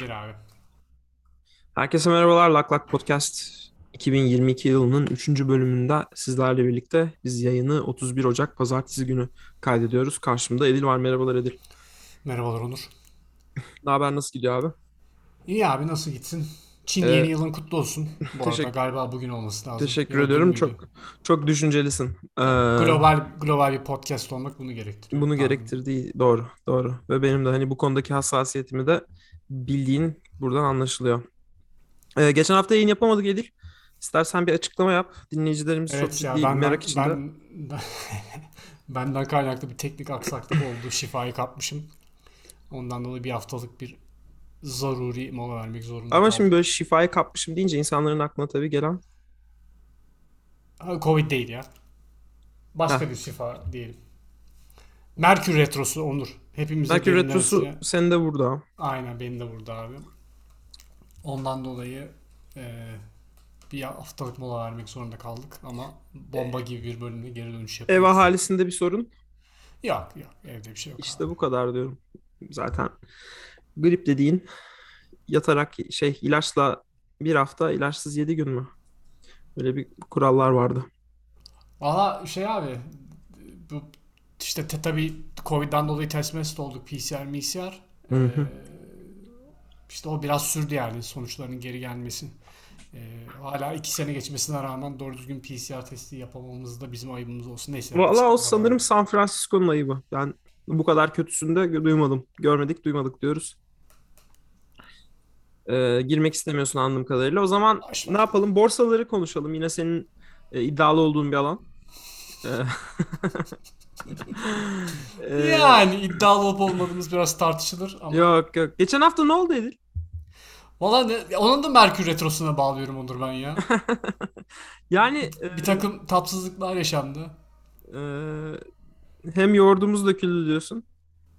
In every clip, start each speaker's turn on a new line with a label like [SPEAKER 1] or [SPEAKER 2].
[SPEAKER 1] Bir abi.
[SPEAKER 2] Herkese merhabalar. Lak Lak Podcast 2022 yılının 3. bölümünde sizlerle birlikte biz yayını 31 Ocak Pazartesi günü kaydediyoruz. Karşımda Edil var. Merhabalar Edil.
[SPEAKER 1] Merhabalar Onur.
[SPEAKER 2] Ne haber? Nasıl gidiyor abi?
[SPEAKER 1] İyi abi nasıl gitsin? Çin
[SPEAKER 2] Ee,
[SPEAKER 1] yeni yılın kutlu olsun. Bu arada
[SPEAKER 2] teşekkür-
[SPEAKER 1] galiba bugün olması lazım.
[SPEAKER 2] Teşekkür
[SPEAKER 1] Ya da dün
[SPEAKER 2] ediyorum. Çok çok düşüncelisin. Ee,
[SPEAKER 1] global global bir podcast olmak bunu gerektiriyor.
[SPEAKER 2] bunu
[SPEAKER 1] Tahmin.
[SPEAKER 2] gerektirdiği doğru, doğru. Ve benim de hani bu konudaki hassasiyetimi de bildiğin buradan anlaşılıyor. Ee, geçen hafta yayın yapamadık Edil. İstersen bir açıklama yap. Dinleyicilerimiz çok
[SPEAKER 1] Evet
[SPEAKER 2] ciddi
[SPEAKER 1] ya benden,
[SPEAKER 2] merak içinde.
[SPEAKER 1] ben, benden kaynaklı bir teknik aksaklık oldu. Şifayı kapmışım. Ondan dolayı bir haftalık bir zaruri mola vermek zorunda
[SPEAKER 2] Ama
[SPEAKER 1] kaldım.
[SPEAKER 2] şimdi böyle şifayı kapmışım deyince insanların aklına tabii gelen
[SPEAKER 1] Covid değil ya. Başka
[SPEAKER 2] Heh.
[SPEAKER 1] bir şifa diyelim. Merkür Retrosu Onur. Hepimize derinler
[SPEAKER 2] Retrosu senin de burada.
[SPEAKER 1] Aynen beni de burada abi. Ondan dolayı e, bir haftalık mola vermek zorunda kaldık ama bomba gibi bir bölümde geri dönüş
[SPEAKER 2] Ev
[SPEAKER 1] yapıyoruz.
[SPEAKER 2] ahalisinde bir sorun.
[SPEAKER 1] Yok yok evde bir şey yok
[SPEAKER 2] İşte
[SPEAKER 1] abi.
[SPEAKER 2] bu kadar diyorum. Zaten grip dediğin yatarak şey ilaçla bir hafta ilaçsız yedi gün mü? Böyle bir kurallar vardı.
[SPEAKER 1] Valla şey abi bu işte te, tabii Covid'den dolayı test mest olduk PCR MCR.
[SPEAKER 2] Hı hı.
[SPEAKER 1] E, işte o biraz sürdü yani sonuçlarının geri gelmesi. E, hala iki sene geçmesine rağmen doğru düzgün PCR testi yapamamız da bizim ayıbımız olsun. Neyse.
[SPEAKER 2] Valla o sanırım
[SPEAKER 1] var.
[SPEAKER 2] San Francisco'nun ayıbı. Ben bu kadar kötüsünü de duymadım. Görmedik, duymadık diyoruz. Ee, girmek istemiyorsun anladığım kadarıyla. O zaman
[SPEAKER 1] Boş
[SPEAKER 2] ne yapalım? Borsaları konuşalım. Yine senin e, iddialı olduğun bir alan. Ee,
[SPEAKER 1] Yani iddialı olup olmadığımız biraz tartışılır ama.
[SPEAKER 2] Yok yok. Geçen hafta ne oldu Edil?
[SPEAKER 1] Valla ne, onun da Merkür Retrosu'na bağlıyorum Onur ben ya.
[SPEAKER 2] Yani e,
[SPEAKER 1] Bir takım tatsızlıklar yaşandı.
[SPEAKER 2] e, hem yoğurdumuz döküldü diyorsun.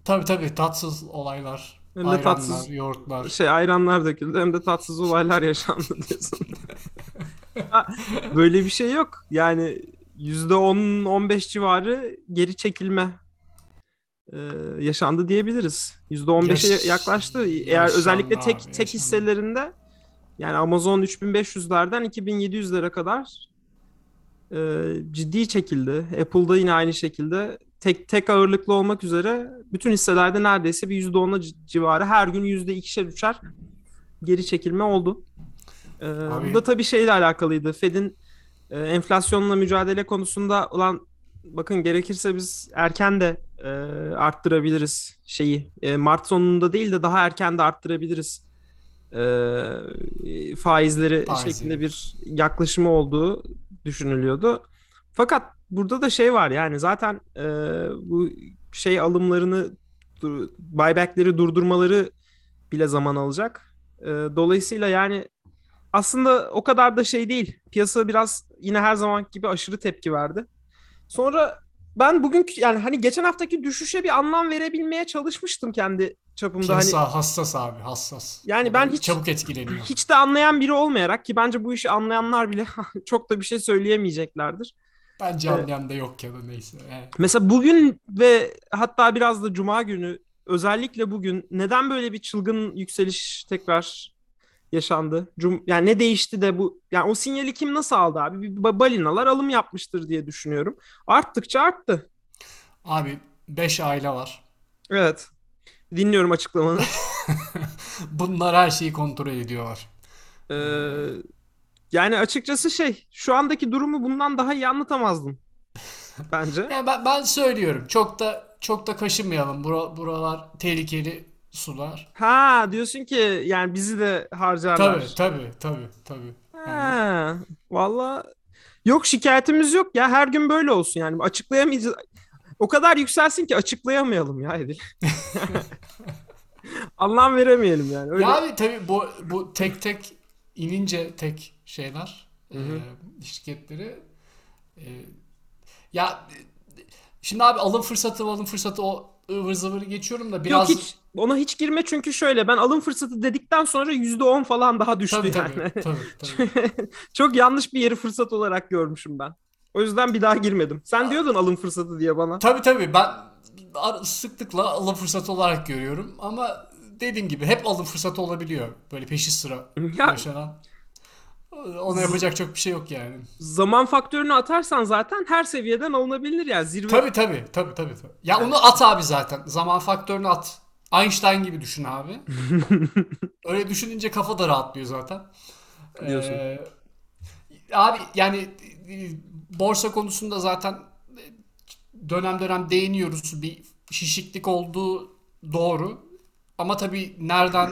[SPEAKER 1] Tabii tabii tatsız olaylar.
[SPEAKER 2] Hem de
[SPEAKER 1] ayranlar,
[SPEAKER 2] tatsız
[SPEAKER 1] yoğurtlar.
[SPEAKER 2] şey ayranlar döküldü hem de tatsız olaylar yaşandı diyorsun. Ha, Böyle bir şey yok. Yani %10-15 civarı geri çekilme e, yaşandı diyebiliriz. %15'e
[SPEAKER 1] Yaş-
[SPEAKER 2] yaklaştı. Eğer
[SPEAKER 1] yaşandı
[SPEAKER 2] özellikle tek
[SPEAKER 1] abi,
[SPEAKER 2] tek
[SPEAKER 1] yaşandı.
[SPEAKER 2] hisselerinde yani Amazon 3500'lerden 2700'lere kadar e, ciddi çekildi. Apple'da yine aynı şekilde tek tek ağırlıklı olmak üzere bütün hisselerde neredeyse bir %10'a ci- civarı her gün %2'şer üçer geri çekilme oldu. E,
[SPEAKER 1] Abi-
[SPEAKER 2] bu da tabii şeyle alakalıydı. Fed'in e, enflasyonla mücadele konusunda olan bakın gerekirse biz erken de e, arttırabiliriz şeyi. E, Mart sonunda değil de daha erken de arttırabiliriz. E, faizleri
[SPEAKER 1] Faizleri.
[SPEAKER 2] şeklinde bir yaklaşımı olduğu düşünülüyordu. Fakat burada da şey var yani zaten e, bu şey alımlarını buyback'leri durdurmaları bile zaman alacak. E, dolayısıyla yani aslında o kadar da şey değil. Piyasa biraz yine her zaman gibi aşırı tepki verdi. Sonra ben bugünkü yani hani geçen haftaki düşüşe bir anlam verebilmeye çalışmıştım kendi çapımda. Hani
[SPEAKER 1] Piyasa hassas abi hassas.
[SPEAKER 2] Yani ben hiç-
[SPEAKER 1] Çabuk etkileniyor.
[SPEAKER 2] hiç de anlayan biri olmayarak ki bence bu işi anlayanlar bile çok da bir şey söyleyemeyeceklerdir.
[SPEAKER 1] Bence
[SPEAKER 2] Evet.
[SPEAKER 1] anlayan da yok ya da neyse. Evet.
[SPEAKER 2] Mesela bugün ve hatta biraz da cuma günü özellikle bugün neden böyle bir çılgın yükseliş tekrar yaşandı? Cum yani ne değişti de bu yani o sinyali kim nasıl aldı abi? Bir ba- balinalar alım yapmıştır diye düşünüyorum. Arttıkça arttı.
[SPEAKER 1] Abi 5 aile var.
[SPEAKER 2] Evet. Dinliyorum açıklamanı.
[SPEAKER 1] Bunlar her şeyi kontrol ediyorlar.
[SPEAKER 2] Ee, yani açıkçası şey şu andaki durumu bundan daha iyi anlatamazdım bence.
[SPEAKER 1] Yani ben, ben söylüyorum. Çok da çok da kaşınmayalım. Bura, buralar tehlikeli sular.
[SPEAKER 2] Ha diyorsun ki yani bizi de harcarlar.
[SPEAKER 1] Tabii tabii tabii tabii. Yani
[SPEAKER 2] Ha, valla yok şikayetimiz yok ya her gün böyle olsun yani açıklayamayacağız. O kadar yükselsin ki açıklayamayalım ya Edil. Anlam veremeyelim yani. Öyle.
[SPEAKER 1] Ya abi tabii bu bu tek tek inince tek şeyler
[SPEAKER 2] Hı hı.
[SPEAKER 1] e, şirketleri e, ya e, şimdi abi alım fırsatı alım fırsatı o ıvır zıvırı geçiyorum da
[SPEAKER 2] Yok
[SPEAKER 1] biraz
[SPEAKER 2] hiç ona hiç girme çünkü şöyle ben alım fırsatı dedikten sonra %10 falan daha düştü
[SPEAKER 1] tabii
[SPEAKER 2] yani.
[SPEAKER 1] tabii tabii tabii.
[SPEAKER 2] Çok yanlış bir yeri fırsat olarak görmüşüm ben. O yüzden bir daha girmedim. Sen diyordun alım fırsatı diye bana.
[SPEAKER 1] Tabii tabii ben sıklıkla alım fırsatı olarak görüyorum ama dediğim gibi hep alım fırsatı olabiliyor. Böyle peşi sıra
[SPEAKER 2] Ya
[SPEAKER 1] yaşanan. Ona yapacak çok bir şey yok yani.
[SPEAKER 2] zaman faktörünü atarsan zaten her seviyeden alınabilir yani zirve.
[SPEAKER 1] Tabii tabii tabii tabii. tabii. Ya onu at abi zaten. Zaman faktörünü at. Einstein gibi düşün abi. Öyle düşününce kafa da rahatlıyor zaten.
[SPEAKER 2] Diyorsun.
[SPEAKER 1] Ee, abi yani e, borsa konusunda zaten e, dönem dönem değiniyoruz. Bir şişiklik olduğu doğru. Ama tabii nereden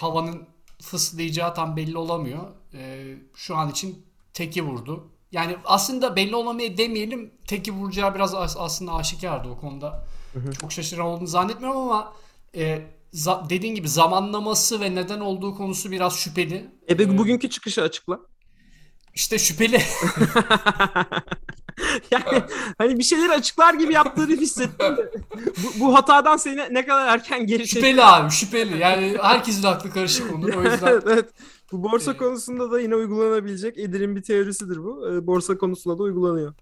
[SPEAKER 1] havanın fıslayacağı tam belli olamıyor. Ee, şu an için teki vurdu. Yani aslında belli olamaya demeyelim. Teki vuracağı biraz as- aslında aşikardı o konuda. Çok şaşıran olduğunu zannetmiyorum ama e, dediğin gibi zamanlaması ve neden olduğu konusu biraz şüpheli.
[SPEAKER 2] E
[SPEAKER 1] Ee,
[SPEAKER 2] bugünkü çıkışı açıkla.
[SPEAKER 1] işte şüpheli.
[SPEAKER 2] yani hani bir şeyleri açıklar gibi yaptığını hissettim de. Bu, bu hatadan seni ne kadar erken geri çekti.
[SPEAKER 1] şüpheli abi şüpheli. Yani herkesin aklı karışık olur. O yüzden
[SPEAKER 2] evet, evet. Bu borsa
[SPEAKER 1] Ee,
[SPEAKER 2] konusunda da yine uygulanabilecek Edir'in bir teorisidir bu. Ee, borsa konusunda da uygulanıyor.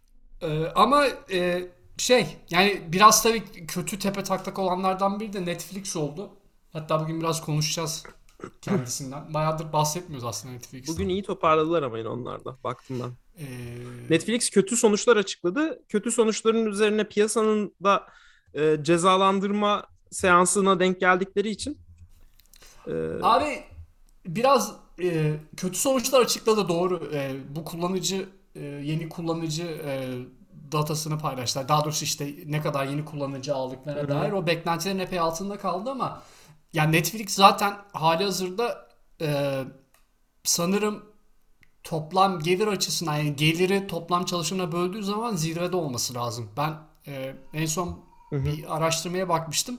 [SPEAKER 1] Ee, ama e, şey yani biraz tabii kötü tepe taklak olanlardan biri de Netflix oldu. Hatta bugün biraz konuşacağız kendisinden. Bayağıdır bahsetmiyoruz aslında Netflix'ten.
[SPEAKER 2] Bugün iyi toparladılar ama yine onlar da baktım ben.
[SPEAKER 1] Ee,
[SPEAKER 2] Netflix kötü sonuçlar açıkladı. Kötü sonuçların üzerine piyasanın da e, cezalandırma seansına denk geldikleri için e,
[SPEAKER 1] Abi biraz e, kötü sonuçlar açıkladı doğru. E, bu kullanıcı e, yeni kullanıcı e, datasını paylaştılar. Daha doğrusu işte ne kadar yeni kullanıcı aldıklarına
[SPEAKER 2] hı.
[SPEAKER 1] dair o beklentilerin epey altında kaldı ama yani Netflix zaten hali hazırda e, sanırım toplam gelir açısından yani geliri toplam çalışana böldüğü zaman zirvede olması lazım. Ben e, en son
[SPEAKER 2] Hı hı.
[SPEAKER 1] bir araştırmaya bakmıştım.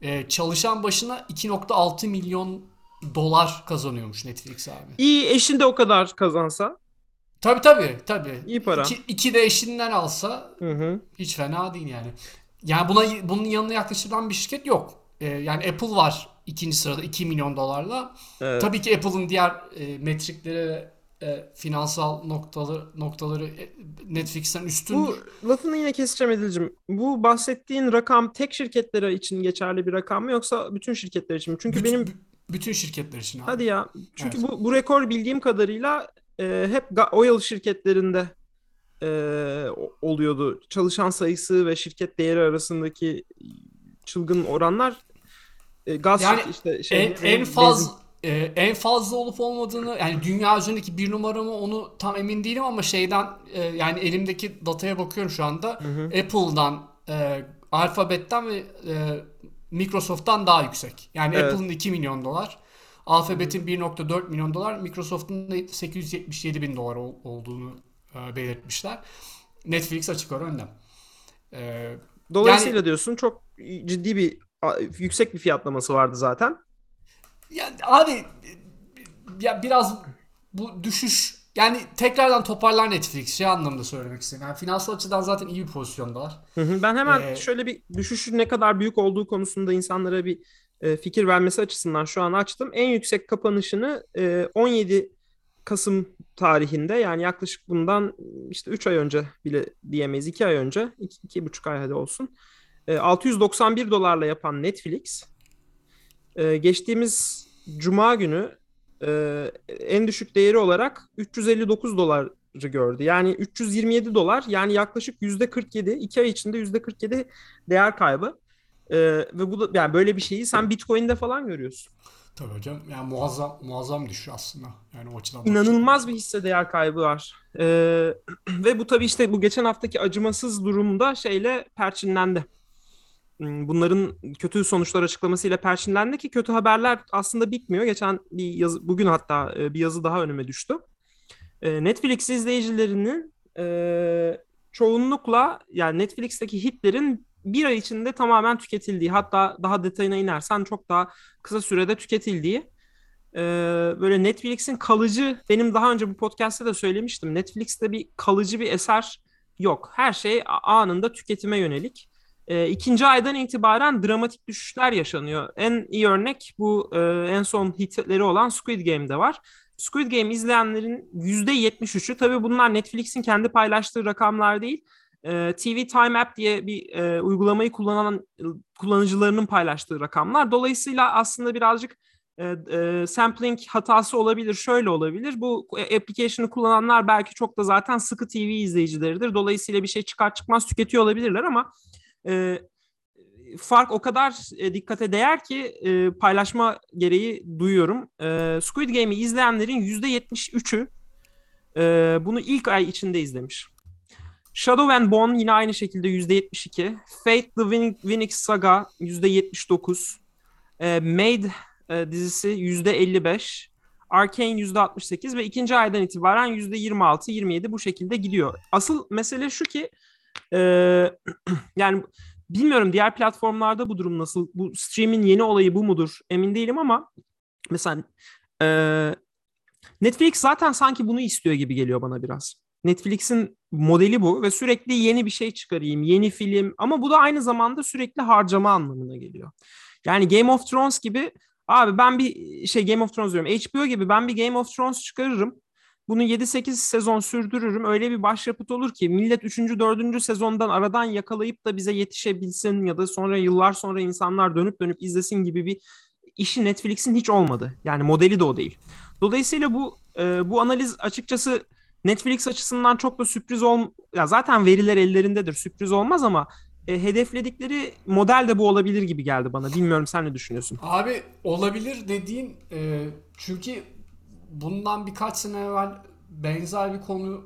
[SPEAKER 1] E, çalışan başına 2.6 milyon dolar kazanıyormuş Netflix abi.
[SPEAKER 2] iyi eşin de o kadar kazansa
[SPEAKER 1] Tabii tabii tabii.
[SPEAKER 2] İyi para.
[SPEAKER 1] İki, iki de eşinden alsa
[SPEAKER 2] hı hı.
[SPEAKER 1] hiç fena değil yani. Yani buna bunun yanına yaklaşılan bir şirket yok. E, yani Apple var ikinci sırada 2 milyon dolarla.
[SPEAKER 2] Evet.
[SPEAKER 1] Tabii ki Apple'ın diğer e, metrikleri ve e, finansal noktaları noktaları e, Netflix'ten üstün.
[SPEAKER 2] Bu lafını yine keseceğim Edil'cim. Bu bahsettiğin rakam tek şirketlere için geçerli bir rakam mı yoksa bütün şirketler için mi? Çünkü
[SPEAKER 1] bütün,
[SPEAKER 2] benim
[SPEAKER 1] bütün şirketler için abi.
[SPEAKER 2] hadi ya çünkü
[SPEAKER 1] Evet.
[SPEAKER 2] bu bu rekor bildiğim kadarıyla e, hep oil şirketlerinde e, oluyordu. Çalışan sayısı ve şirket değeri arasındaki çılgın oranlar e, gaz
[SPEAKER 1] Yani
[SPEAKER 2] işte şey
[SPEAKER 1] en, en fazla e, en fazla olup olmadığını yani dünya üzerindeki bir numara mı onu tam emin değilim ama şeyden e, yani elimdeki dataya bakıyorum şu anda. Apple'dan, e, Alphabet'ten ve e, Microsoft'tan daha yüksek. Yani
[SPEAKER 2] Evet.
[SPEAKER 1] Apple'ın 2 milyon dolar, Alphabet'in 1.4 milyon dolar, Microsoft'un da 877 bin dolar ol- olduğunu e, belirtmişler. Netflix açık ara önde. E,
[SPEAKER 2] Dolayısıyla diyorsun çok ciddi bir yüksek bir fiyatlaması vardı zaten.
[SPEAKER 1] Yani abi ya biraz bu düşüş yani tekrardan toparlar Netflix şey anlamda söylemek istedim. Yani finansal açıdan zaten iyi bir pozisyondalar.
[SPEAKER 2] Hı hı. Ben hemen
[SPEAKER 1] Ee,
[SPEAKER 2] şöyle bir düşüşün ne kadar büyük olduğu konusunda insanlara bir e, fikir vermesi açısından şu an açtım. En yüksek kapanışını e, 17 Kasım tarihinde yani yaklaşık bundan işte 3 ay önce bile diyemeyiz 2 ay önce 2 buçuk ay hadi olsun. E, 691 dolarla yapan Netflix e, geçtiğimiz Cuma günü e, en düşük değeri olarak 359 dolar gördü. Yani 327 dolar yani yaklaşık %47 2 ay içinde %47 değer kaybı. Ee, ve bu da yani böyle bir şeyi sen Bitcoin'de falan görüyorsun.
[SPEAKER 1] Tabii hocam. Yani muazzam muazzam düşüş aslında. Yani o açıdan
[SPEAKER 2] İnanılmaz bir hisse değer kaybı var. Ee, ve bu tabii işte bu geçen haftaki acımasız durumda şeyle perçinlendi. Hmm, Bunların kötü sonuçlar açıklamasıyla perçinlendi ki kötü haberler aslında bitmiyor. Geçen bir yazı, bugün hatta e, bir yazı daha önüme düştü. E, Netflix izleyicilerinin e, çoğunlukla yani Netflix'teki hitlerin bir ay içinde tamamen tüketildiği hatta daha detayına inersen çok daha kısa sürede tüketildiği e, böyle Netflix'in kalıcı benim daha önce bu podcast'te de söylemiştim. Netflix'te bir kalıcı bir eser yok. Her şey anında tüketime yönelik. E, ikinci aydan itibaren dramatik düşüşler yaşanıyor. En iyi örnek bu e, en son hitleri olan Squid Game'de var. Squid Game izleyenlerin %73'ü tabii bunlar Netflix'in kendi paylaştığı rakamlar değil. E, TV Time App diye bir e, uygulamayı kullanan kullanıcılarının paylaştığı rakamlar. Dolayısıyla aslında birazcık e, e, sampling hatası olabilir. Şöyle olabilir. Bu application'ı kullananlar belki çok da zaten sıkı TV izleyicileridir. Dolayısıyla bir şey çıkar çıkmaz tüketiyor olabilirler ama e, fark o kadar e, dikkate değer ki e, paylaşma gereği duyuyorum. E, Squid Game'i izleyenlerin %73'ü e, bunu ilk ay içinde izlemiş. Shadow and Bone yine aynı şekilde %72. Fate the Winx Saga %79. E, Made e, dizisi %55. Arcane %68 ve ikinci aydan itibaren %26-27 bu şekilde gidiyor. Asıl mesele şu ki e, yani bilmiyorum diğer platformlarda bu durum nasıl? Bu stream'in yeni olayı bu mudur? Emin değilim ama mesela e, Netflix zaten sanki bunu istiyor gibi geliyor bana biraz. Netflix'in modeli bu ve sürekli yeni bir şey çıkarayım, yeni film ama bu da aynı zamanda sürekli harcama anlamına geliyor. Yani Game of Thrones gibi abi ben bir şey Game of Thrones diyorum HBO gibi ben bir Game of Thrones çıkarırım. Bunu 7-8 sezon sürdürürüm. Öyle bir başyapıt olur ki millet 3. 4. sezondan aradan yakalayıp da bize yetişebilsin ya da sonra yıllar sonra insanlar dönüp dönüp izlesin gibi bir işi Netflix'in hiç olmadı. Yani modeli de o değil. Dolayısıyla bu e, bu analiz açıkçası Netflix açısından çok da sürpriz ol ya zaten veriler ellerindedir. Sürpriz olmaz ama e, hedefledikleri model de bu olabilir gibi geldi bana. Bilmiyorum sen ne düşünüyorsun?
[SPEAKER 1] Abi olabilir dediğin e, çünkü bundan birkaç sene evvel benzer bir konu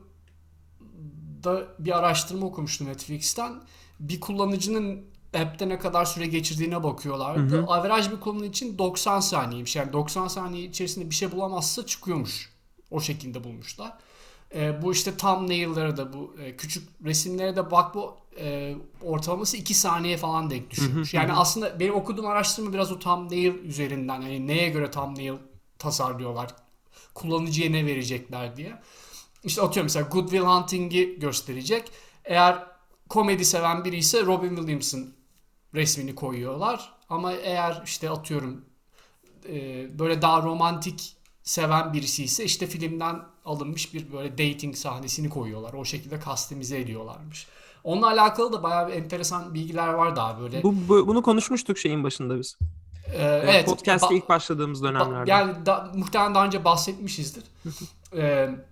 [SPEAKER 1] da bir araştırma okumuştum Netflix'ten. Bir kullanıcının app'te ne kadar süre geçirdiğine bakıyorlardı. Hı hı. Average bir kullanıcı için 90 saniyeymiş. Yani 90 saniye içerisinde bir şey bulamazsa çıkıyormuş. O şekilde bulmuşlar. E, bu işte thumbnail'ları da bu e, küçük resimlere de bak bu e, ortalaması 2 saniye falan denk düşüyormuş. Yani aslında benim okuduğum araştırma biraz o thumbnail üzerinden yani neye göre thumbnail tasarlıyorlar kullanıcıya ne verecekler diye. İşte atıyorum mesela Good Will Hunting'i gösterecek. Eğer komedi seven biri ise Robin Williams'ın resmini koyuyorlar. Ama eğer işte atıyorum e, böyle daha romantik seven birisi ise işte filmden alınmış bir böyle dating sahnesini koyuyorlar. O şekilde kastimize ediyorlarmış. Onunla alakalı da bayağı bir enteresan bilgiler var daha böyle.
[SPEAKER 2] Bu, bu bunu konuşmuştuk şeyin başında biz. Ee, evet. Podcast'te ilk başladığımız dönemlerde.
[SPEAKER 1] Yani da, muhtemelen daha önce bahsetmişizdir. ee,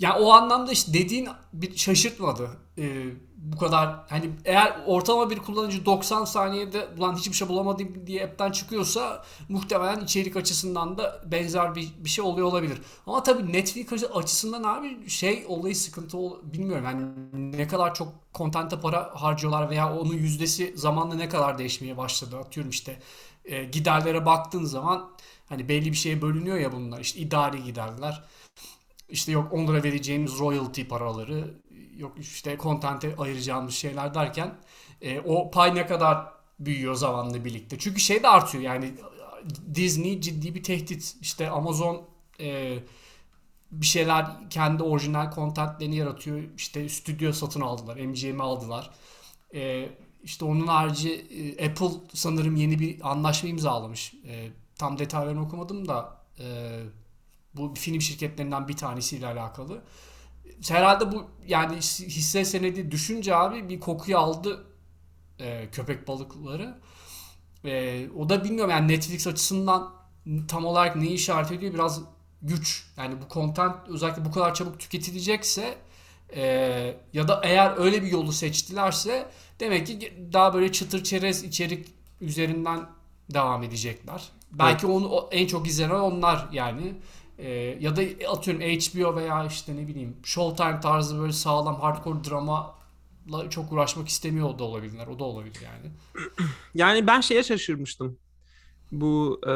[SPEAKER 1] yani o anlamda işte dediğin bir şaşırtmadı. Ee, bu kadar hani eğer ortalama bir kullanıcı 90 saniyede ulan hiçbir şey bulamadım diye app'ten çıkıyorsa muhtemelen içerik açısından da benzer bir, bir şey oluyor olabilir. Ama tabii Netflix açısından abi şey olayı sıkıntı ol, bilmiyorum yani ne kadar çok kontente para harcıyorlar veya onun yüzdesi zamanla ne kadar değişmeye başladı. Atıyorum işte e, giderlere baktığın zaman hani belli bir şeye bölünüyor ya bunlar işte idari giderler. İşte yok onlara vereceğimiz royalty paraları yok işte kontente ayıracağımız şeyler derken e, o pay ne kadar büyüyor zamanla birlikte. Çünkü şey de artıyor yani Disney ciddi bir tehdit. İşte Amazon e, bir şeyler kendi orijinal kontentlerini yaratıyor. İşte stüdyo satın aldılar. MGM'i aldılar. E, işte onun harici e, Apple sanırım yeni bir anlaşma imzalamış. E, tam detaylarını okumadım da e, bu film şirketlerinden bir tanesiyle alakalı herhalde bu yani hisse senedi düşünce abi bir kokuyu aldı e, köpek balıkları. E, o da bilmiyorum yani Netflix açısından tam olarak neyi işaret ediyor biraz güç. Yani bu content özellikle bu kadar çabuk tüketilecekse e, ya da eğer öyle bir yolu seçtilerse demek ki daha böyle çıtır çerez içerik üzerinden devam edecekler. Belki evet. onu en çok izlenen onlar yani. E, ya da atıyorum HBO veya işte ne bileyim Showtime tarzı böyle sağlam hardcore drama çok uğraşmak istemiyor da olabilirler. O da olabilir yani.
[SPEAKER 2] Yani ben şeye şaşırmıştım. Bu e,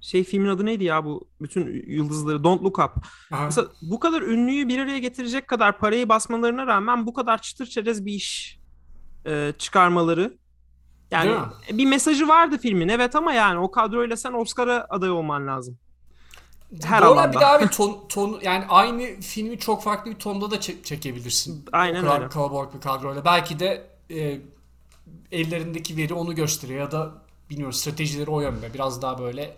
[SPEAKER 2] şey filmin adı neydi ya bu bütün yıldızları Don't Look Up. Aha. Mesela bu kadar ünlüyü bir araya getirecek kadar parayı basmalarına rağmen bu kadar çıtır çerez bir iş e, çıkarmaları. Yani bir mesajı vardı filmin evet ama yani o kadroyla sen Oscar'a aday olman lazım
[SPEAKER 1] her Doğru alanda. bir daha bir ton, ton yani aynı filmi çok farklı bir tonda da çek, çekebilirsin.
[SPEAKER 2] Aynen öyle.
[SPEAKER 1] Kalabalık bir kadroyla. Belki de e, ellerindeki veri onu gösteriyor ya da bilmiyorum stratejileri o yönde. Biraz daha böyle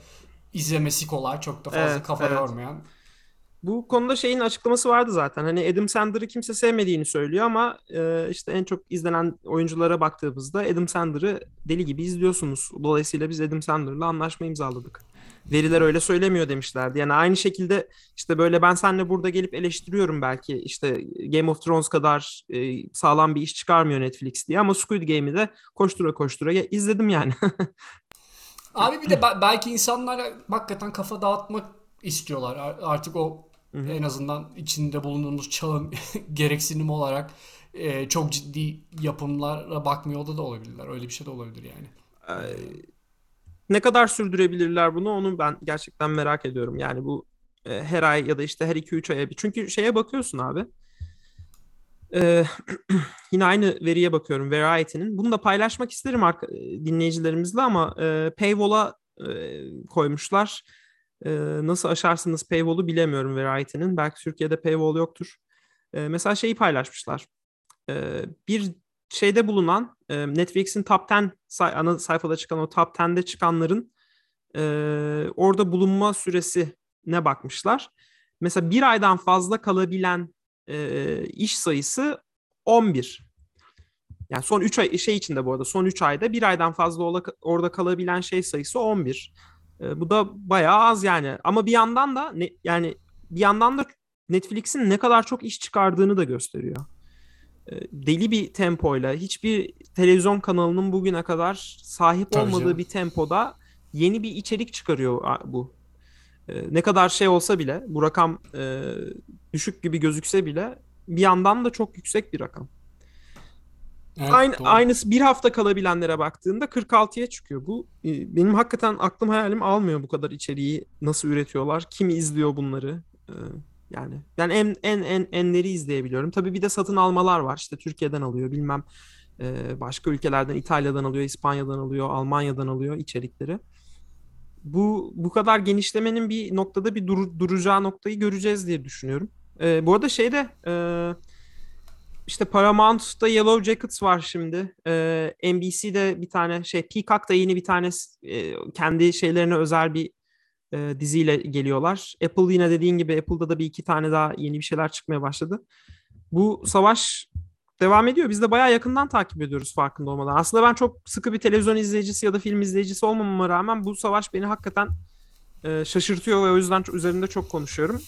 [SPEAKER 1] izlemesi kolay, çok da fazla evet, kafa evet. yormayan.
[SPEAKER 2] Bu konuda şeyin açıklaması vardı zaten. Hani Adam Sandler'ı kimse sevmediğini söylüyor ama e, işte en çok izlenen oyunculara baktığımızda Adam Sandler'ı deli gibi izliyorsunuz. Dolayısıyla biz Adam Sandler'la anlaşma imzaladık. Veriler öyle söylemiyor demişlerdi. Yani aynı şekilde işte böyle ben seninle burada gelip eleştiriyorum belki işte Game of Thrones kadar e, sağlam bir iş çıkarmıyor Netflix diye ama Squid Game'i de koştura koştura izledim yani.
[SPEAKER 1] Abi bir de be- belki insanlara hakikaten kafa dağıtmak istiyorlar. Ar- Artık o en azından içinde bulunduğumuz çağın gereksinimi olarak e, çok ciddi yapımlara bakmıyor da da olabilirler. Öyle bir şey de olabilir yani.
[SPEAKER 2] Ee, ne kadar sürdürebilirler bunu onu ben gerçekten merak ediyorum. Yani bu e, her ay ya da işte her 2-3 aya bir. Çünkü şeye bakıyorsun abi. Ee, yine aynı veriye bakıyorum Variety'nin. Bunu da paylaşmak isterim arka- dinleyicilerimizle ama e, paywall'a e, koymuşlar. E, nasıl aşarsınız paywall'u bilemiyorum Variety'nin. Belki Türkiye'de paywall yoktur. E, mesela şeyi paylaşmışlar. E, bir şeyde bulunan e, Netflix'in top 10 say- ana sayfada çıkan o top 10'de çıkanların e, orada bulunma süresi ne bakmışlar. Mesela bir aydan fazla kalabilen e, iş sayısı 11. Yani son 3 ay şey içinde bu arada son 3 ayda bir aydan fazla ola, orada kalabilen şey sayısı 11. E, bu da bayağı az yani. Ama bir yandan da ne, yani bir yandan da Netflix'in ne kadar çok iş çıkardığını da gösteriyor. E, deli bir tempoyla hiçbir televizyon kanalının bugüne kadar sahip
[SPEAKER 1] Tabii
[SPEAKER 2] olmadığı
[SPEAKER 1] canım.
[SPEAKER 2] bir tempoda yeni bir içerik çıkarıyor bu. E, ne kadar şey olsa bile bu rakam e, düşük gibi gözükse bile bir yandan da çok yüksek bir rakam.
[SPEAKER 1] Evet,
[SPEAKER 2] Aynı,
[SPEAKER 1] doğru.
[SPEAKER 2] aynısı bir hafta kalabilenlere baktığında 46'ya çıkıyor. Bu benim hakikaten aklım hayalim almıyor bu kadar içeriği nasıl üretiyorlar, kim izliyor bunları. E, yani yani en en en enleri izleyebiliyorum. Tabii bir de satın almalar var. İşte Türkiye'den alıyor, bilmem e, başka ülkelerden, İtalya'dan alıyor, İspanya'dan alıyor, Almanya'dan alıyor içerikleri. Bu bu kadar genişlemenin bir noktada bir dur- duracağı noktayı göreceğiz diye düşünüyorum. E, bu arada şeyde e, işte Paramount'ta Yellow Jackets var şimdi. Ee, NBC'de bir tane şey Peacock'ta yeni bir tane e, kendi şeylerine özel bir e, diziyle geliyorlar. Apple yine dediğin gibi Apple'da da bir iki tane daha yeni bir şeyler çıkmaya başladı. Bu savaş devam ediyor. Biz de bayağı yakından takip ediyoruz farkında olmadan. Aslında ben çok sıkı bir televizyon izleyicisi ya da film izleyicisi olmamama rağmen bu savaş beni hakikaten e, şaşırtıyor ve o yüzden çok- üzerinde çok konuşuyorum.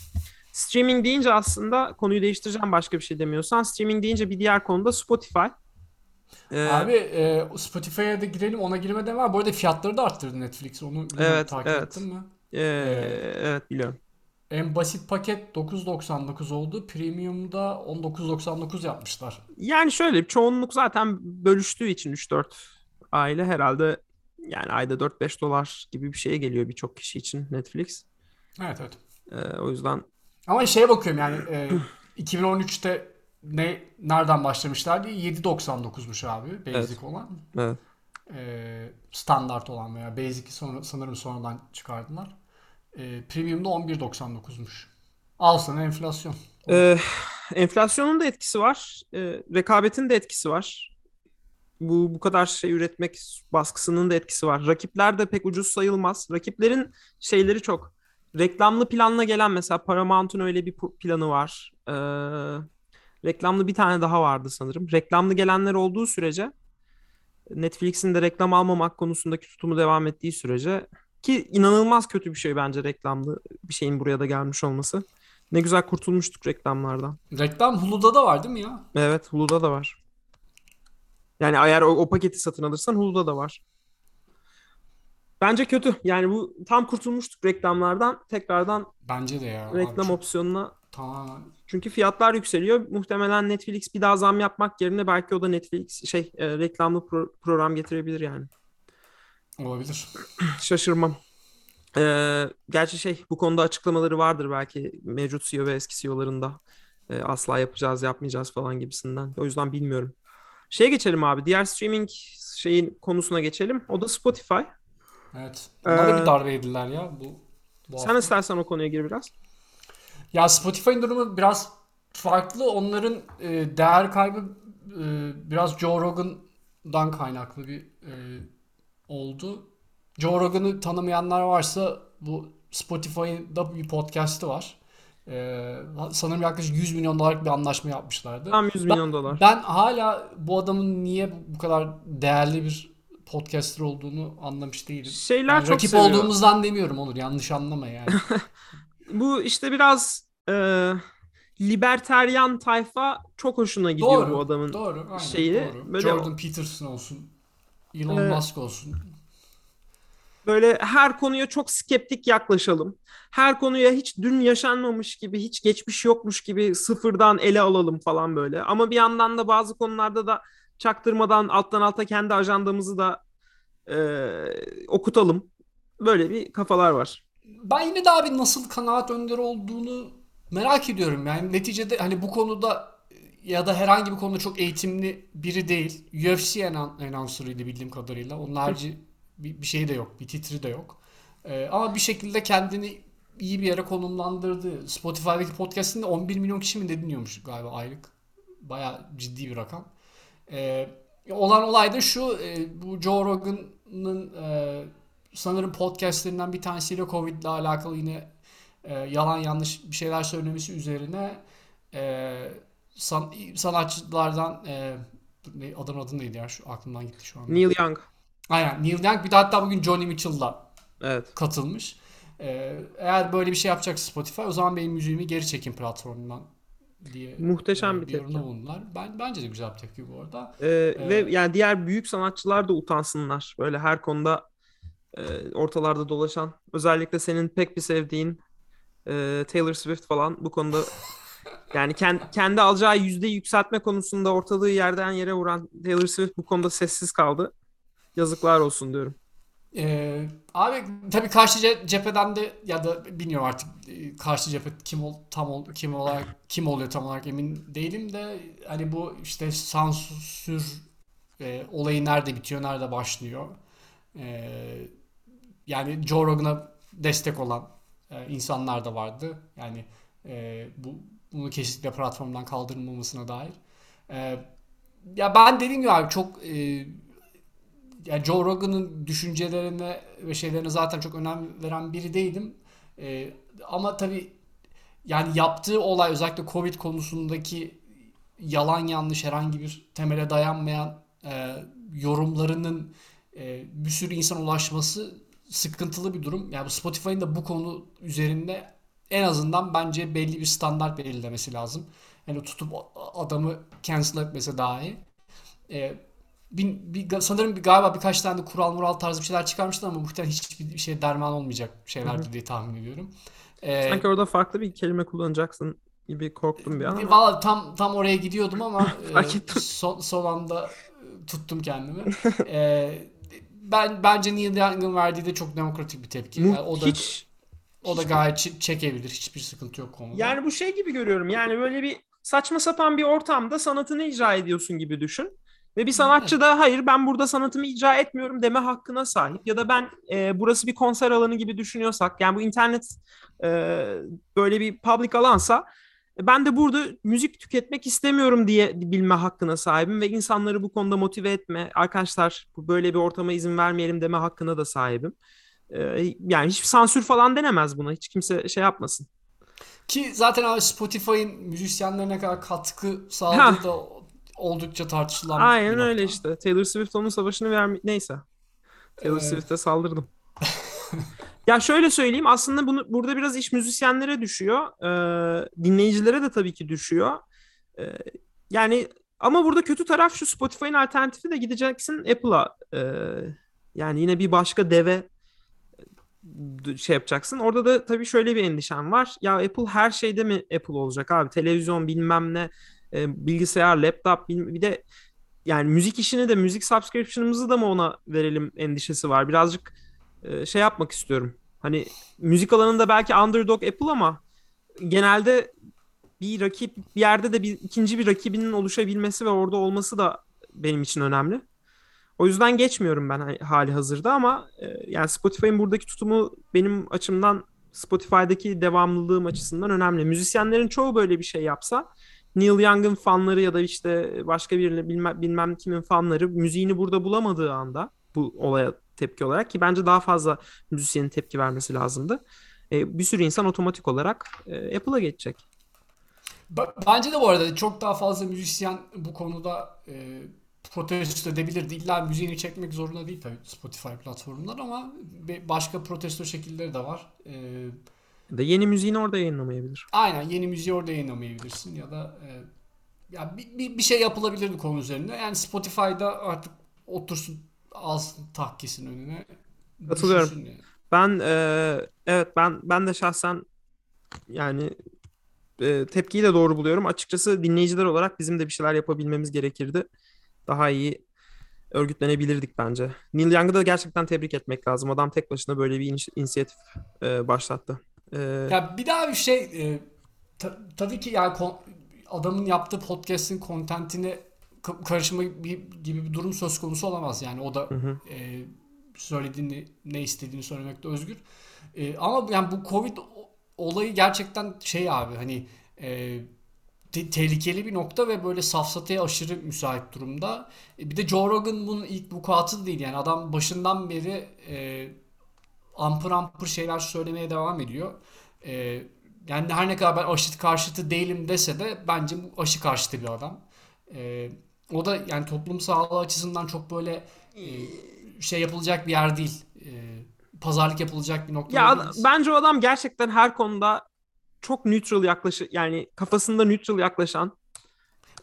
[SPEAKER 2] Streaming deyince aslında konuyu değiştireceğim başka bir şey demiyorsan. Streaming deyince bir diğer konu da Spotify. Ee,
[SPEAKER 1] Abi e, Spotify'a da girelim ona girmeden var. Bu arada fiyatları da arttırdı Netflix. Onu
[SPEAKER 2] Evet,
[SPEAKER 1] takip
[SPEAKER 2] evet.
[SPEAKER 1] ettin mi?
[SPEAKER 2] E, evet biliyorum.
[SPEAKER 1] En basit paket 9.99 oldu. Premium'da 19.99 yapmışlar.
[SPEAKER 2] Yani şöyle çoğunluk zaten bölüştüğü için 3-4 aile herhalde yani ayda 4-5 dolar gibi bir şeye geliyor birçok kişi için Netflix.
[SPEAKER 1] Evet evet.
[SPEAKER 2] Ee, o yüzden
[SPEAKER 1] Ama şeye bakıyorum yani e, 2013'te ne nereden başlamışlardı? 7.99'muş abi basic
[SPEAKER 2] Evet.
[SPEAKER 1] olan.
[SPEAKER 2] evet.
[SPEAKER 1] E, standart olan veya basic'i sonra, sanırım sonradan çıkardılar. E, Premium'da 11.99'muş. Al sana enflasyon.
[SPEAKER 2] Ee, enflasyonun da etkisi var. Ee, rekabetin de etkisi var. Bu bu kadar şey üretmek baskısının da etkisi var. Rakipler de pek ucuz sayılmaz. Rakiplerin şeyleri çok. Reklamlı planla gelen mesela Paramount'un öyle bir planı var. Ee, reklamlı bir tane daha vardı sanırım. Reklamlı gelenler olduğu sürece Netflix'in de reklam almamak konusundaki tutumu devam ettiği sürece ki inanılmaz kötü bir şey bence reklamlı bir şeyin buraya da gelmiş olması. Ne güzel kurtulmuştuk reklamlardan.
[SPEAKER 1] Reklam Hulu'da da var değil mi ya?
[SPEAKER 2] Evet, Hulu'da da var. Yani eğer o, o paketi satın alırsan Hulu'da da var. Bence kötü. Yani bu tam kurtulmuştuk reklamlardan. Tekrardan
[SPEAKER 1] Bence de ya. Abi
[SPEAKER 2] reklam
[SPEAKER 1] çok
[SPEAKER 2] opsiyonuna.
[SPEAKER 1] Tamamen
[SPEAKER 2] Çünkü fiyatlar yükseliyor. Muhtemelen Netflix bir daha zam yapmak yerine belki o da Netflix şey e, reklamlı pro- program getirebilir yani.
[SPEAKER 1] olabilir.
[SPEAKER 2] Şaşırmam. Ee, gerçi şey bu konuda açıklamaları vardır belki mevcut CEO ve eski CEO'larında. Ee, asla yapacağız yapmayacağız falan gibisinden. O yüzden bilmiyorum. Şeye geçelim abi. Diğer streaming şeyin konusuna geçelim. O da Spotify.
[SPEAKER 1] Evet. Onlar da
[SPEAKER 2] Ee,
[SPEAKER 1] bir darbe yediler ya bu, bu
[SPEAKER 2] Sen
[SPEAKER 1] hafta.
[SPEAKER 2] istersen o konuya gir biraz.
[SPEAKER 1] Ya Spotify'ın durumu biraz farklı. Onların e, değer kaybı e, biraz Joe Rogan'dan kaynaklı bir e, oldu. Joe Rogan'ı tanımayanlar varsa bu Spotify'ın da bir podcast'ı var. Ee, sanırım yaklaşık 100 milyon dolarlık bir anlaşma yapmışlardı.
[SPEAKER 2] Tam 100
[SPEAKER 1] Ben,
[SPEAKER 2] milyon dolar.
[SPEAKER 1] ben hala bu adamın niye bu kadar değerli bir podcaster olduğunu anlamış değilim.
[SPEAKER 2] Şeyler
[SPEAKER 1] Yani
[SPEAKER 2] çok
[SPEAKER 1] rakip
[SPEAKER 2] seviyor.
[SPEAKER 1] olduğumuzdan demiyorum Onur. Yanlış anlama yani.
[SPEAKER 2] Bu işte biraz e, liberteryan tayfa çok hoşuna gidiyor bu
[SPEAKER 1] Doğru.
[SPEAKER 2] adamın
[SPEAKER 1] Doğru. Aynen.
[SPEAKER 2] şeyi.
[SPEAKER 1] Doğru.
[SPEAKER 2] Böyle
[SPEAKER 1] Jordan Peterson olsun. Elon
[SPEAKER 2] Ee,
[SPEAKER 1] Musk olsun.
[SPEAKER 2] böyle her konuya çok skeptik yaklaşalım. Her konuya hiç dün yaşanmamış gibi, hiç geçmiş yokmuş gibi sıfırdan ele alalım falan böyle. Ama bir yandan da bazı konularda da çaktırmadan alttan alta kendi ajandamızı da e, okutalım. Böyle bir kafalar var.
[SPEAKER 1] Ben yine de abi nasıl kanaat önderi olduğunu merak ediyorum. Yani neticede hani bu konuda ya da herhangi bir konuda çok eğitimli biri değil. UFC announcer'ıydı bildiğim kadarıyla. Onun harici bir, bir şey de yok. Bir titri de yok. Ee, ama bir şekilde kendini iyi bir yere konumlandırdı. Spotify'daki podcast'inde 11 milyon kişi mi ne dinliyormuş galiba aylık. Bayağı ciddi bir rakam. Ee, olan olay da şu. e, bu Joe Rogan'ın e, sanırım podcastlerinden bir tanesiyle Covid ile alakalı yine e, yalan yanlış bir şeyler söylemesi üzerine e, san- sanatçılardan e, ne, adamın adı neydi ya şu aklımdan gitti şu anda.
[SPEAKER 2] Neil Young.
[SPEAKER 1] Aynen Neil Young bir de hatta bugün Johnny Mitchell'la
[SPEAKER 2] Evet.
[SPEAKER 1] katılmış. E, eğer böyle bir şey yapacaksa Spotify o zaman benim müziğimi geri çekin platformundan diye
[SPEAKER 2] Muhteşem
[SPEAKER 1] e,
[SPEAKER 2] bir
[SPEAKER 1] bir
[SPEAKER 2] tepki.
[SPEAKER 1] bulundular. Ben, bence de güzel bir tepki bu arada.
[SPEAKER 2] Ee, ve yani diğer büyük sanatçılar da utansınlar. Böyle her konuda e, ortalarda dolaşan. Özellikle senin pek bir sevdiğin e, Taylor Swift falan bu konuda yani kendi, kendi alacağı yüzde yükseltme konusunda ortalığı yerden yere vuran Taylor Swift bu konuda sessiz kaldı. Yazıklar olsun diyorum.
[SPEAKER 1] Ee, abi tabii karşı ce- cepheden de ya da bilmiyorum artık e, karşı cephe kim ol, tam ol, kim olarak kim oluyor tam olarak emin değilim de hani bu işte sansür e, olayı nerede bitiyor nerede başlıyor Ee, yani Joe Rogan'a destek olan e, insanlar da vardı yani e, bu bunu kesinlikle platformdan kaldırılmamasına dair Ee, ya ben dediğim gibi abi çok e, yani Joe Rogan'ın düşüncelerine ve şeylerine zaten çok önem veren biri değilim. Ee, ama tabii yani yaptığı olay özellikle Covid konusundaki yalan yanlış herhangi bir temele dayanmayan e, yorumlarının e, bir sürü insana ulaşması sıkıntılı bir durum. Yani Spotify'ın da bu konu üzerinde en azından bence belli bir standart belirlemesi lazım. Yani tutup adamı cancel etmese dahi. E, bir, bir- sanırım bir, galiba birkaç tane de kural mural tarzı bir şeyler çıkarmışlar ama muhtemelen hiçbir şey derman olmayacak şeylerdir diye tahmin ediyorum. Ee,
[SPEAKER 2] Sanki orada farklı bir kelime kullanacaksın gibi korktum bir an ama
[SPEAKER 1] valla tam tam oraya gidiyordum ama e, son, son anda tuttum kendimi. Ee, ben bence Neil Young'ın verdiği de çok demokratik bir tepki.
[SPEAKER 2] Mu-
[SPEAKER 1] Yani o da
[SPEAKER 2] hiç
[SPEAKER 1] o da gayet çe- çekebilir. Hiçbir sıkıntı yok konuda.
[SPEAKER 2] Yani bu şey gibi görüyorum. Yani böyle bir saçma sapan bir ortamda sanatını icra ediyorsun gibi düşün. Ve bir sanatçı da hayır ben burada sanatımı icra etmiyorum deme hakkına sahip. Ya da ben e, burası bir konser alanı gibi düşünüyorsak yani bu internet e, böyle bir public alansa ben de burada müzik tüketmek istemiyorum diye bilme hakkına sahibim ve insanları bu konuda motive etme. Arkadaşlar bu böyle bir ortama izin vermeyelim deme hakkına da sahibim. E, yani hiç sansür falan denemez buna. Hiç kimse şey yapmasın.
[SPEAKER 1] Ki zaten abi Spotify'ın müzisyenlerine ne kadar katkı sağladığı da oldukça tartışılan bir
[SPEAKER 2] Aynen öyle
[SPEAKER 1] nokta.
[SPEAKER 2] işte. Taylor Swift onun savaşını vermiş. Neyse. Taylor
[SPEAKER 1] Ee,
[SPEAKER 2] Swift'e saldırdım. Ya şöyle söyleyeyim aslında bunu burada biraz iş müzisyenlere düşüyor. Ee, dinleyicilere de tabii ki düşüyor. Ee, yani ama burada kötü taraf şu Spotify'ın alternatifi de gideceksin Apple'a. Ee, yani yine bir başka deve d- şey yapacaksın. Orada da tabii şöyle bir endişem var. Ya Apple her şeyde mi Apple olacak abi? Televizyon bilmem ne, e, bilgisayar, laptop bilmem, bir de yani müzik işini de müzik subscription'ımızı da mı ona verelim endişesi var. Birazcık e, şey yapmak istiyorum. Hani müzik alanında belki underdog Apple ama genelde bir rakip bir yerde de bir ikinci bir rakibinin oluşabilmesi ve orada olması da benim için önemli. O yüzden geçmiyorum ben ha- hali hazırda ama e, yani Spotify'ın buradaki tutumu benim açımdan Spotify'daki devamlılığım açısından önemli. Müzisyenlerin çoğu böyle bir şey yapsa Neil Young'ın fanları ya da işte başka bir bilmem, bilmem kimin fanları müziğini burada bulamadığı anda bu olaya tepki olarak ki bence daha fazla müzisyenin tepki vermesi lazımdı. E, bir sürü insan otomatik olarak e, Apple'a geçecek.
[SPEAKER 1] Bence de bu arada çok daha fazla müzisyen bu konuda e, protesto edebilirdi. İlla müziğini çekmek zorunda değil tabii Spotify platformundan ama başka protesto şekilleri de var. E,
[SPEAKER 2] Da yeni müziğini orada yayınlamayabilir.
[SPEAKER 1] aynen yeni müziği orada yayınlamayabilirsin ya da e, ya bir, bir, bir şey yapılabilirdi konu üzerinde. Yani Spotify'da artık otursun alsın tahkisinin önüne.
[SPEAKER 2] Katılıyorum.
[SPEAKER 1] yani.
[SPEAKER 2] Ben e, evet ben ben de şahsen yani e, tepkiyi de doğru buluyorum. Açıkçası dinleyiciler olarak bizim de bir şeyler yapabilmemiz gerekirdi. Daha iyi örgütlenebilirdik bence. Neil Young'ı da gerçekten tebrik etmek lazım. Adam tek başına böyle bir iniş- inisiyatif e, başlattı. E,
[SPEAKER 1] Ya bir daha bir şey e, ta- tabii ki yani kon- adamın yaptığı podcast'in kontentine ka- karışma bir, gibi bir durum söz konusu olamaz yani o da
[SPEAKER 2] hı hı.
[SPEAKER 1] e, söylediğini ne istediğini söylemekte özgür. E, ama yani bu Covid olayı gerçekten şey abi hani e, te- tehlikeli bir nokta ve böyle safsataya aşırı müsait durumda. E, bir de Joe Rogan bunun ilk vukuatı değil yani adam başından beri e, ampır ampır şeyler söylemeye devam ediyor. Ee, yani her ne kadar ben aşı karşıtı değilim dese de bence bu aşı karşıtı bir adam. Ee, o da yani toplum sağlığı açısından çok böyle e, şey yapılacak bir yer değil. Ee, pazarlık yapılacak bir nokta
[SPEAKER 2] Ya ad- bence o adam gerçekten her konuda çok neutral yaklaşı yani kafasında neutral yaklaşan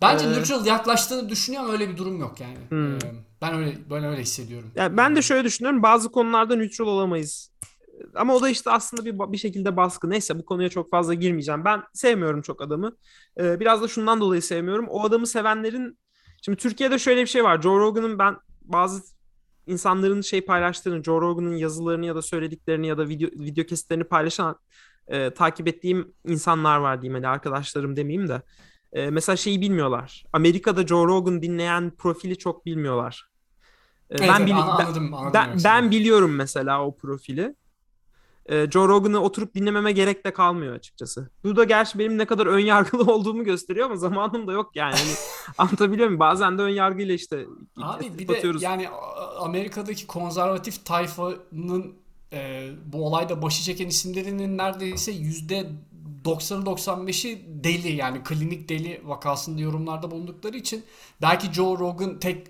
[SPEAKER 1] Bence
[SPEAKER 2] Ee,
[SPEAKER 1] neutral yaklaştığını düşünüyorum öyle bir durum yok yani.
[SPEAKER 2] Hmm.
[SPEAKER 1] Ee, ben öyle ben öyle hissediyorum.
[SPEAKER 2] Yani ben de şöyle düşünüyorum. Bazı konularda neutral olamayız. Ama o da işte aslında bir bir şekilde baskı. Neyse bu konuya çok fazla girmeyeceğim. Ben sevmiyorum çok adamı. Ee, biraz da şundan dolayı sevmiyorum. O adamı sevenlerin şimdi Türkiye'de şöyle bir şey var. Joe Rogan'ın ben bazı insanların şey paylaştığını, Joe Rogan'ın yazılarını ya da söylediklerini ya da video video kesitlerini paylaşan e, takip ettiğim insanlar var diyeyim hani arkadaşlarım demeyeyim de. E, mesela şeyi bilmiyorlar. Amerika'da Joe Rogan dinleyen profili çok bilmiyorlar. E,
[SPEAKER 1] Evet,
[SPEAKER 2] ben bili-
[SPEAKER 1] anladım, anladım
[SPEAKER 2] ben, ben biliyorum mesela o profili. Ee, Joe Rogan'ı oturup dinlememe gerek de kalmıyor açıkçası. Bu da gerçi benim ne kadar ön yargılı olduğumu gösteriyor ama zamanım da yok yani. Hani, anlatabiliyor muyum? Bazen de ön yargıyla işte
[SPEAKER 1] Abi bir
[SPEAKER 2] batıyoruz.
[SPEAKER 1] de yani Amerika'daki konservatif tayfanın e, bu olayda başı çeken isimlerinin neredeyse yüzde 90'ı 95'i deli yani klinik deli vakasında yorumlarda bulundukları için belki Joe Rogan tek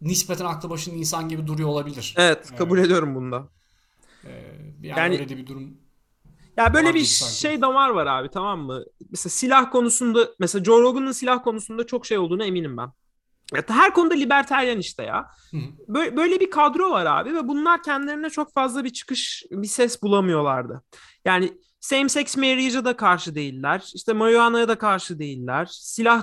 [SPEAKER 1] nispeten aklı başında insan gibi duruyor olabilir.
[SPEAKER 2] Evet, kabul ediyorum bunda.
[SPEAKER 1] E, yani,
[SPEAKER 2] Yani-
[SPEAKER 1] öyle de bir durum.
[SPEAKER 2] Ya böyle bir
[SPEAKER 1] sanki.
[SPEAKER 2] şey damar var abi tamam mı? Mesela silah konusunda mesela Joe Rogan'ın silah konusunda çok şey olduğuna eminim ben. Her konuda libertaryen işte ya.
[SPEAKER 1] Hı hı.
[SPEAKER 2] Böyle, böyle bir kadro var abi ve bunlar kendilerine çok fazla bir çıkış, bir ses bulamıyorlardı. Yani same sex marriage'a da karşı değiller. İşte marihuana'ya da karşı değiller. Silah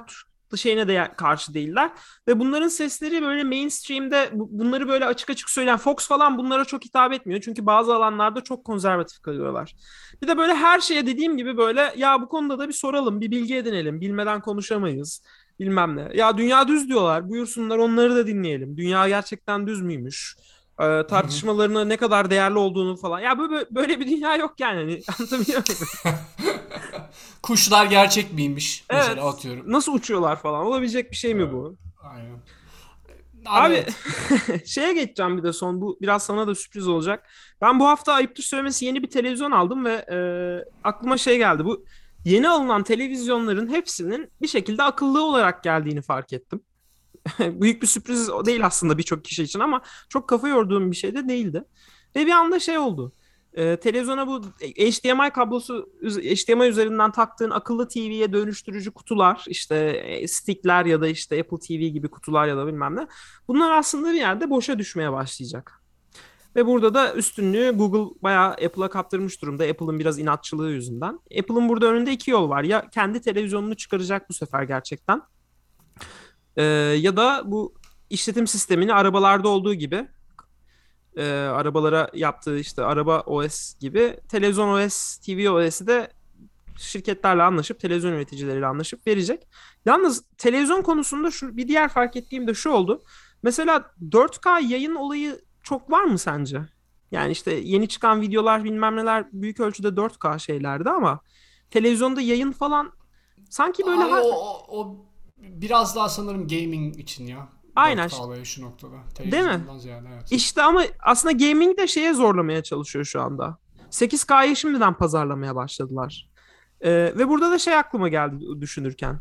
[SPEAKER 2] şeyine de karşı değiller. Ve bunların sesleri böyle mainstream'de bu- bunları böyle açık açık söyleyen Fox falan bunlara çok hitap etmiyor. Çünkü bazı alanlarda çok konservatif kalıyorlar. Bir de böyle her şeye dediğim gibi böyle ya bu konuda da bir soralım, bir bilgi edinelim. Bilmeden konuşamayız. Bilmem ne. Ya dünya düz diyorlar. Buyursunlar onları da dinleyelim. Dünya gerçekten düz müymüş? Ee, tartışmalarına ne kadar değerli olduğunu falan. Ya böyle, böyle bir dünya yok yani. Hani, anlatabiliyor muyum?
[SPEAKER 1] Kuşlar gerçek miymiş?
[SPEAKER 2] Evet.
[SPEAKER 1] Mesela atıyorum.
[SPEAKER 2] Nasıl uçuyorlar falan. Olabilecek bir şey mi bu?
[SPEAKER 1] Aynen.
[SPEAKER 2] Abi
[SPEAKER 1] evet.
[SPEAKER 2] şeye geçeceğim bir de son. Bu biraz sana da sürpriz olacak. Ben bu hafta ayıptır söylemesi yeni bir televizyon aldım ve e, aklıma şey geldi. Bu yeni alınan televizyonların hepsinin bir şekilde akıllı olarak geldiğini fark ettim. Büyük bir sürpriz değil aslında birçok kişi için ama çok kafa yorduğum bir şey de değildi. Ve bir anda şey oldu. E, televizyona bu HDMI kablosu HDMI üzerinden taktığın akıllı TV'ye dönüştürücü kutular işte e, stickler ya da işte Apple TV gibi kutular ya da bilmem ne. Bunlar aslında bir yerde boşa düşmeye başlayacak. Ve burada da üstünlüğü Google bayağı Apple'a kaptırmış durumda. Apple'ın biraz inatçılığı yüzünden. Apple'ın burada önünde iki yol var. Ya kendi televizyonunu çıkaracak bu sefer gerçekten. Ee, ya da bu işletim sistemini arabalarda olduğu gibi e, arabalara yaptığı işte araba OS gibi televizyon OS, TV OS'i de şirketlerle anlaşıp televizyon üreticileriyle anlaşıp verecek. Yalnız televizyon konusunda şu bir diğer fark ettiğim de şu oldu. Mesela 4K yayın olayı çok var mı sence? Yani işte yeni çıkan videolar bilmem neler büyük ölçüde 4K şeylerdi ama televizyonda yayın falan sanki böyle ha-
[SPEAKER 1] o, o, o biraz daha sanırım gaming için ya.
[SPEAKER 2] Aynen.
[SPEAKER 1] 4K olayı şu noktada.
[SPEAKER 2] Değil mi?
[SPEAKER 1] Ziyade evet.
[SPEAKER 2] İşte ama aslında gaming de şeye zorlamaya çalışıyor şu anda. 8K'yı şimdiden pazarlamaya başladılar. Ee, ve burada da şey aklıma geldi düşünürken.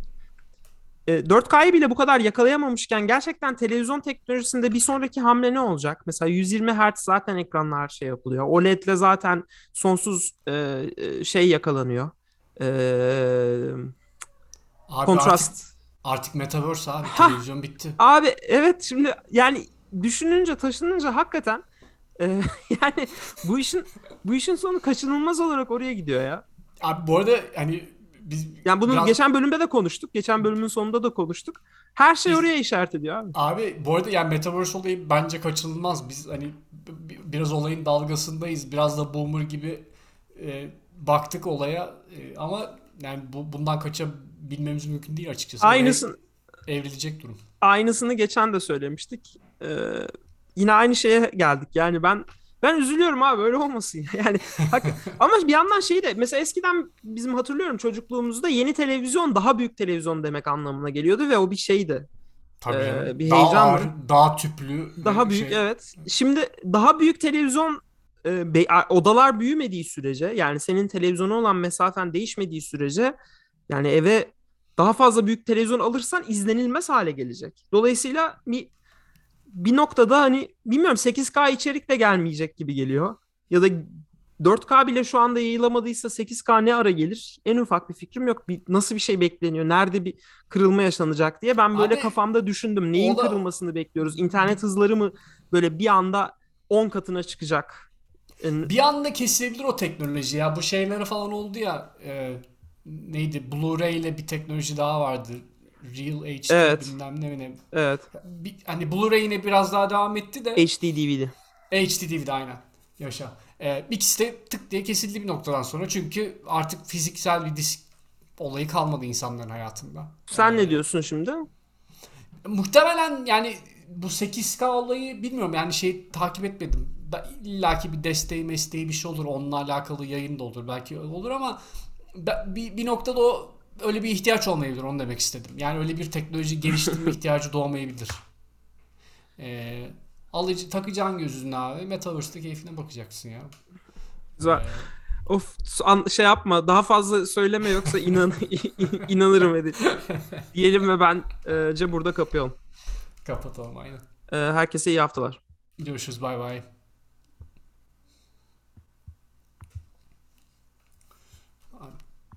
[SPEAKER 2] Ee, 4K'yı bile bu kadar yakalayamamışken gerçekten televizyon teknolojisinde bir sonraki hamle ne olacak? Mesela 120 Hz zaten ekranlar şey yapılıyor. OLED'le zaten sonsuz e, e, şey yakalanıyor.
[SPEAKER 1] Abi
[SPEAKER 2] kontrast.
[SPEAKER 1] Artık, artık Metaverse abi.
[SPEAKER 2] Hah.
[SPEAKER 1] Televizyon bitti.
[SPEAKER 2] Abi evet şimdi yani düşününce taşınınca hakikaten e, yani bu işin bu işin sonu kaçınılmaz olarak oraya gidiyor ya.
[SPEAKER 1] Abi bu arada hani biz
[SPEAKER 2] Yani bunu
[SPEAKER 1] biraz-
[SPEAKER 2] geçen bölümde de konuştuk. Geçen bölümün sonunda da konuştuk. Her şey
[SPEAKER 1] Biz-
[SPEAKER 2] oraya işaret ediyor abi.
[SPEAKER 1] Abi bu arada yani Metaverse olayı bence kaçınılmaz. Biz hani biraz olayın dalgasındayız. Biraz da boomer gibi e, baktık olaya. E, ama yani bu bundan kaçabilmemiz mümkün değil açıkçası.
[SPEAKER 2] Aynısın
[SPEAKER 1] Ev- evrilecek durum.
[SPEAKER 2] aynısını geçen de söylemiştik. Ee, yine aynı şeye geldik. Yani ben ben üzülüyorum abi öyle olmasın. Yani hak- ama bir yandan şey de mesela eskiden bizim hatırlıyorum çocukluğumuzda yeni televizyon daha büyük televizyon demek anlamına geliyordu ve o bir şeydi.
[SPEAKER 1] Tabii.
[SPEAKER 2] Ee, bir
[SPEAKER 1] daha
[SPEAKER 2] heyecanlı.
[SPEAKER 1] ağır, daha tüplü.
[SPEAKER 2] Daha büyük
[SPEAKER 1] şey.
[SPEAKER 2] evet. Şimdi daha büyük televizyon e, be- odalar büyümediği sürece yani senin televizyona olan mesafen değişmediği sürece yani eve daha fazla büyük televizyon alırsan izlenilmez hale gelecek. Dolayısıyla bir bir noktada hani bilmiyorum 8K içerik de gelmeyecek gibi geliyor. Ya da 4K bile şu anda yayılamadıysa 8K ne ara gelir? En ufak bir fikrim yok. Bir, nasıl bir şey bekleniyor? Nerede bir kırılma yaşanacak diye ben böyle
[SPEAKER 1] Abi,
[SPEAKER 2] kafamda düşündüm. Neyin
[SPEAKER 1] da-
[SPEAKER 2] kırılmasını bekliyoruz? İnternet hızları mı böyle bir anda 10 katına çıkacak?
[SPEAKER 1] Bir anda kesilebilir o teknoloji ya. Bu şeyleri falan oldu ya. e, neydi? Blu-ray ile bir teknoloji daha vardı. Real HD
[SPEAKER 2] Evet.
[SPEAKER 1] bilmem ne ne.
[SPEAKER 2] evet.
[SPEAKER 1] Bir, hani Blu-ray yine biraz daha devam etti de
[SPEAKER 2] HD DVD.
[SPEAKER 1] HD DVD aynen. Yaşa. E, ikisi de tık diye kesildi bir noktadan sonra. Çünkü artık fiziksel bir disk olayı kalmadı insanların hayatında.
[SPEAKER 2] Sen
[SPEAKER 1] E,
[SPEAKER 2] ne diyorsun şimdi?
[SPEAKER 1] Muhtemelen yani bu 8K olayı bilmiyorum yani şey takip etmedim. Da, illaki bir desteği mesleği bir şey olur. Onunla alakalı yayın da olur. Belki olur ama bir, bir noktada o öyle bir ihtiyaç olmayabilir. Onu demek istedim. Yani öyle bir teknoloji geliştirme ihtiyacı doğmayabilir. Ee, alıcı takacağın gözünü abi. Metaverse'de keyfine bakacaksın ya.
[SPEAKER 2] Güzel.
[SPEAKER 1] Ee,
[SPEAKER 2] Of an- şey yapma daha fazla söyleme yoksa inan inanırım Edil. Diyelim ve ben e, burada kapıyorum.
[SPEAKER 1] kapatalım aynen.
[SPEAKER 2] E, herkese iyi haftalar.
[SPEAKER 1] Görüşürüz bay bay.